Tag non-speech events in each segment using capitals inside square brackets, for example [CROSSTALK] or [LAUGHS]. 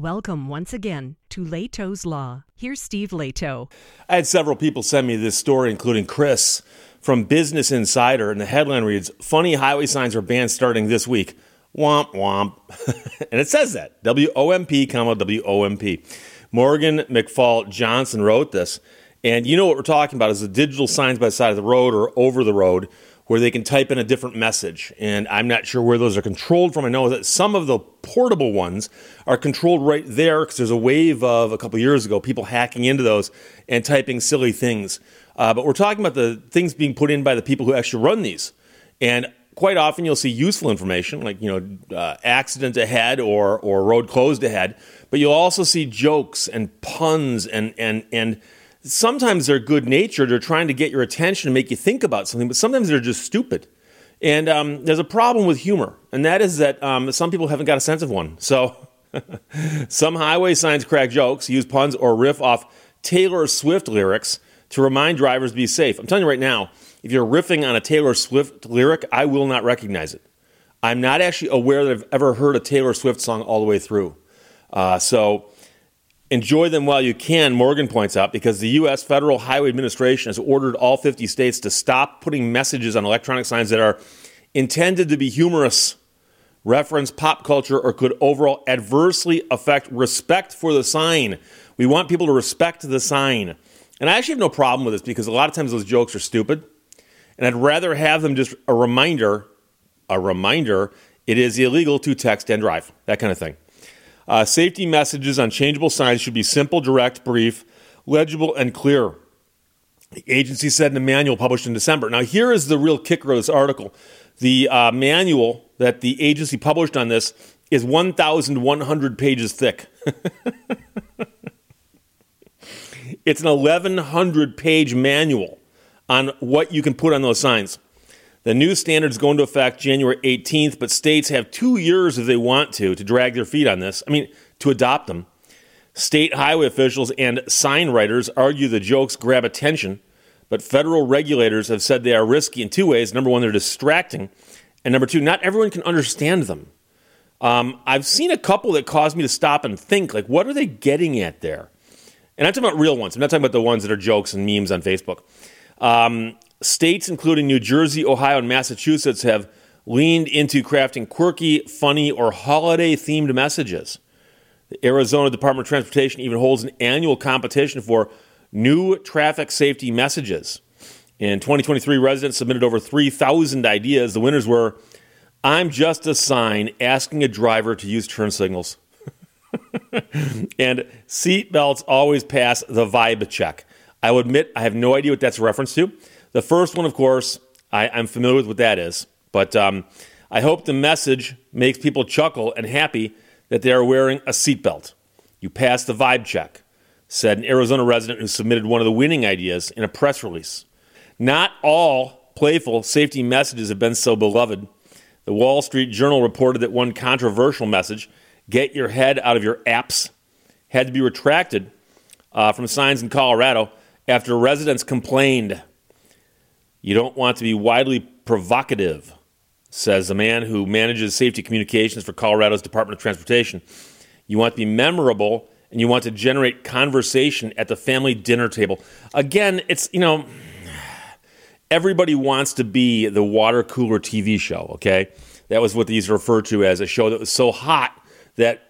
Welcome once again to Lehto's Law. Here's Steve Lehto. I had several people send me this story, including Chris from Business Insider, and the headline reads Funny highway signs are banned starting this week. Womp womp. [LAUGHS] and it says that W O M P, comma W O M P. Morgan McFall Johnson wrote this. And you know what we're talking about is the digital signs by the side of the road or over the road where they can type in a different message. And I'm not sure where those are controlled from. I know that some of the portable ones are controlled right there because there's a wave of a couple years ago people hacking into those and typing silly things. Uh, but we're talking about the things being put in by the people who actually run these. And quite often you'll see useful information like, you know, uh, accident ahead or, or road closed ahead. But you'll also see jokes and puns and, and, and, sometimes they're good natured, they're trying to get your attention and make you think about something, but sometimes they're just stupid. And um, there's a problem with humor, and that is that um, some people haven't got a sense of one. So [LAUGHS] some highway signs crack jokes, use puns, or riff off Taylor Swift lyrics to remind drivers to be safe. I'm telling you right now, if you're riffing on a Taylor Swift lyric, I will not recognize it. I'm not actually aware that I've ever heard a Taylor Swift song all the way through. Uh, so Enjoy them while you can, Morgan points out, because the U.S. Federal Highway Administration has ordered all 50 states to stop putting messages on electronic signs that are intended to be humorous, reference pop culture, or could overall adversely affect respect for the sign. We want people to respect the sign. And I actually have no problem with this because a lot of times those jokes are stupid. And I'd rather have them just a reminder, a reminder, it is illegal to text and drive, that kind of thing. Uh, safety messages on changeable signs should be simple, direct, brief, legible, and clear. The agency said in a manual published in December. Now, here is the real kicker of this article. The uh, manual that the agency published on this is 1,100 pages thick. [LAUGHS] it's an 1,100 page manual on what you can put on those signs. The new standards go into effect January 18th, but states have two years if they want to to drag their feet on this. I mean, to adopt them. State highway officials and sign writers argue the jokes grab attention, but federal regulators have said they are risky in two ways. Number one, they're distracting, and number two, not everyone can understand them. Um, I've seen a couple that caused me to stop and think, like, what are they getting at there? And I'm talking about real ones. I'm not talking about the ones that are jokes and memes on Facebook. Um, States, including New Jersey, Ohio, and Massachusetts, have leaned into crafting quirky, funny, or holiday themed messages. The Arizona Department of Transportation even holds an annual competition for new traffic safety messages. In 2023, residents submitted over 3,000 ideas. The winners were I'm just a sign asking a driver to use turn signals. [LAUGHS] and seatbelts always pass the vibe check. I will admit I have no idea what that's a reference to. The first one, of course, I, am familiar with what that is, but um, I hope the message makes people chuckle and happy that they are wearing a seatbelt. You passed the vibe check, said an Arizona resident who submitted one of the winning ideas in a press release. Not all playful safety messages have been so beloved. The Wall Street Journal reported that one controversial message, get your head out of your apps, had to be retracted uh, from signs in Colorado after residents complained you don't want to be widely provocative, says the man who manages safety communications for Colorado's Department of Transportation. You want to be memorable and you want to generate conversation at the family dinner table. Again, it's, you know, everybody wants to be the water cooler TV show, okay? That was what these referred to as a show that was so hot that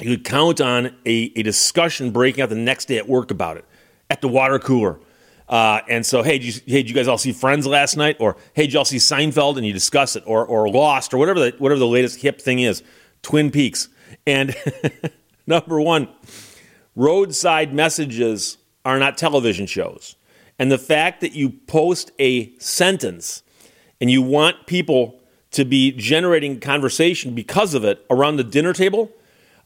you could count on a, a discussion breaking out the next day at work about it at the water cooler. Uh, and so, hey, did you, hey, did you guys all see Friends last night? Or hey, did you all see Seinfeld and you discuss it? Or, or Lost? Or whatever the, whatever the latest hip thing is. Twin Peaks. And [LAUGHS] number one, roadside messages are not television shows. And the fact that you post a sentence and you want people to be generating conversation because of it around the dinner table –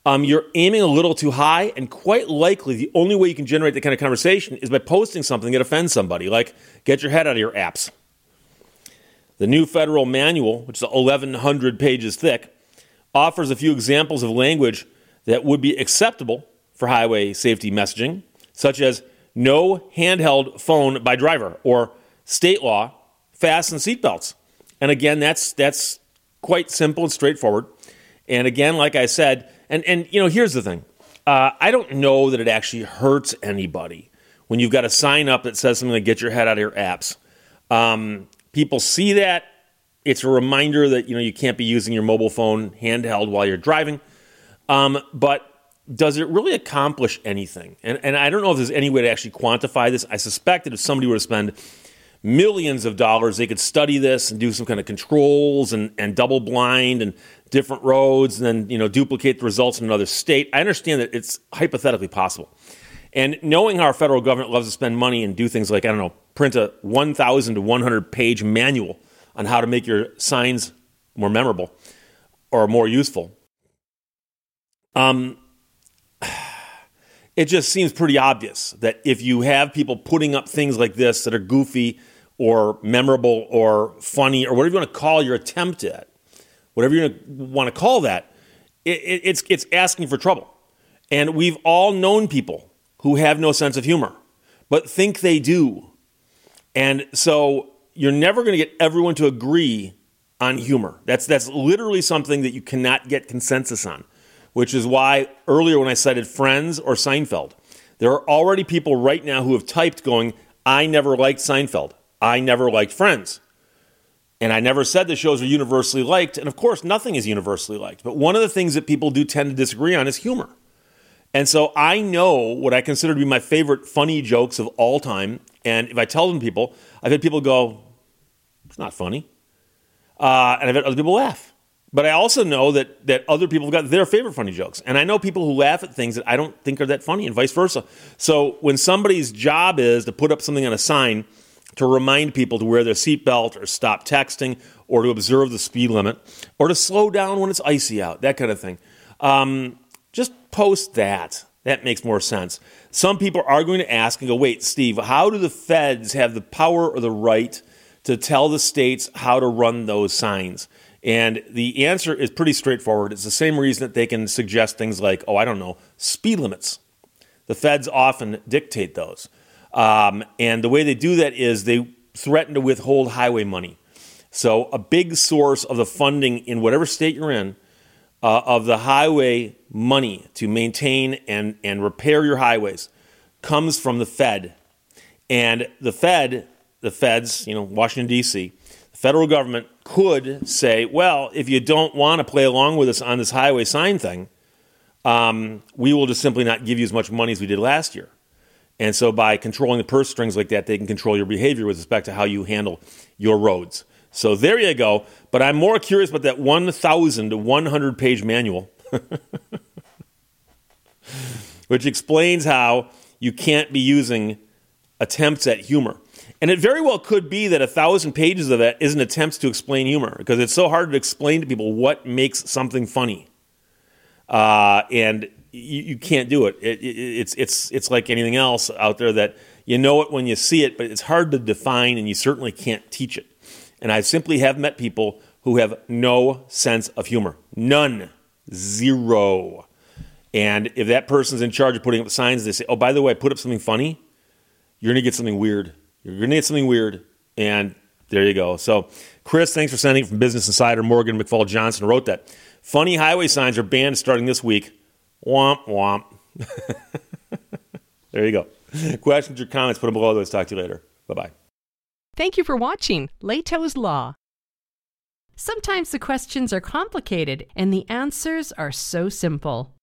um, you're aiming a little too high, and quite likely the only way you can generate that kind of conversation is by posting something that offends somebody, like get your head out of your apps. The new federal manual, which is 1,100 pages thick, offers a few examples of language that would be acceptable for highway safety messaging, such as no handheld phone by driver or state law, fasten seatbelts. And again, that's, that's quite simple and straightforward. And again, like I said, And and you know, here's the thing. Uh, I don't know that it actually hurts anybody when you've got a sign up that says something like "Get your head out of your apps." Um, people see that. It's a reminder that you know you can't be using your mobile phone handheld while you're driving. Um, but does it really accomplish anything? And, and I don't know if there's any way to actually quantify this. I suspect that if somebody were to spend millions of dollars, they could study this and do some kind of controls and, and double blind and different roads and then you know duplicate the results in another state. I understand that it's hypothetically possible. And knowing how our federal government loves to spend money and do things like, I don't know, print a 1,000 to 100 page manual on how to make your signs more memorable or more useful. Um, it just seems pretty obvious that if you have people putting up things like this that are goofy or memorable or funny or whatever you want to call your attempt at, whatever you want to call that, it, it, it's, it's asking for trouble. And we've all known people who have no sense of humor, but think they do. And so you're never going to get everyone to agree on humor. That's, that's literally something that you cannot get consensus on which is why earlier when I cited Friends or Seinfeld, there are already people right now who have typed going, I never liked Seinfeld. I never liked Friends. And I never said the shows are universally liked. And of course, nothing is universally liked. But one of the things that people do tend to disagree on is humor. And so I know what I consider to be my favorite funny jokes of all time. And if I tell them people, I've had people go, it's not funny. Uh, and I've had other people laugh. But I also know that that other people have got their favorite funny jokes. And I know people who laugh at things that I don't think are that funny and vice versa. So when somebody's job is to put up something on a sign to remind people to wear their seatbelt or stop texting or to observe the speed limit or to slow down when it's icy out, that kind of thing. Um, just post that. That makes more sense. Some people are going to ask and go, wait, Steve, how do the feds have the power or the right to tell the states how to run those signs? And the answer is pretty straightforward. It's the same reason that they can suggest things like, oh, I don't know, speed limits. The feds often dictate those. Um, and the way they do that is they threaten to withhold highway money. So, a big source of the funding in whatever state you're in uh, of the highway money to maintain and, and repair your highways comes from the Fed. And the Fed, the feds, you know, Washington, D.C., federal government could say, well, if you don't want to play along with us on this highway sign thing, um, we will just simply not give you as much money as we did last year. And so by controlling the purse strings like that, they can control your behavior with respect to how you handle your roads. So there you go. But I'm more curious about that 1,000 to 100 page manual, [LAUGHS] which explains how you can't be using attempts at humor. And it very well could be that a thousand pages of that is an attempt to explain humor because it's so hard to explain to people what makes something funny. Uh, and you, you, can't do it. It, it. It's, it's, it's like anything else out there that you know it when you see it, but it's hard to define and you certainly can't teach it. And I simply have met people who have no sense of humor. None. Zero. And if that person's in charge of putting up signs, they say, oh, by the way, I put up something funny, you're going to get something weird. You're going to get something weird. And there you go. So, Chris, thanks for sending from Business Insider. Morgan McFall Johnson wrote that. Funny highway signs are banned starting this week. Womp, womp. [LAUGHS] there you go. Questions or comments, put them below. Let's talk to you later. Bye bye. Thank you for watching Lehto's Law. Sometimes the questions are complicated and the answers are so simple.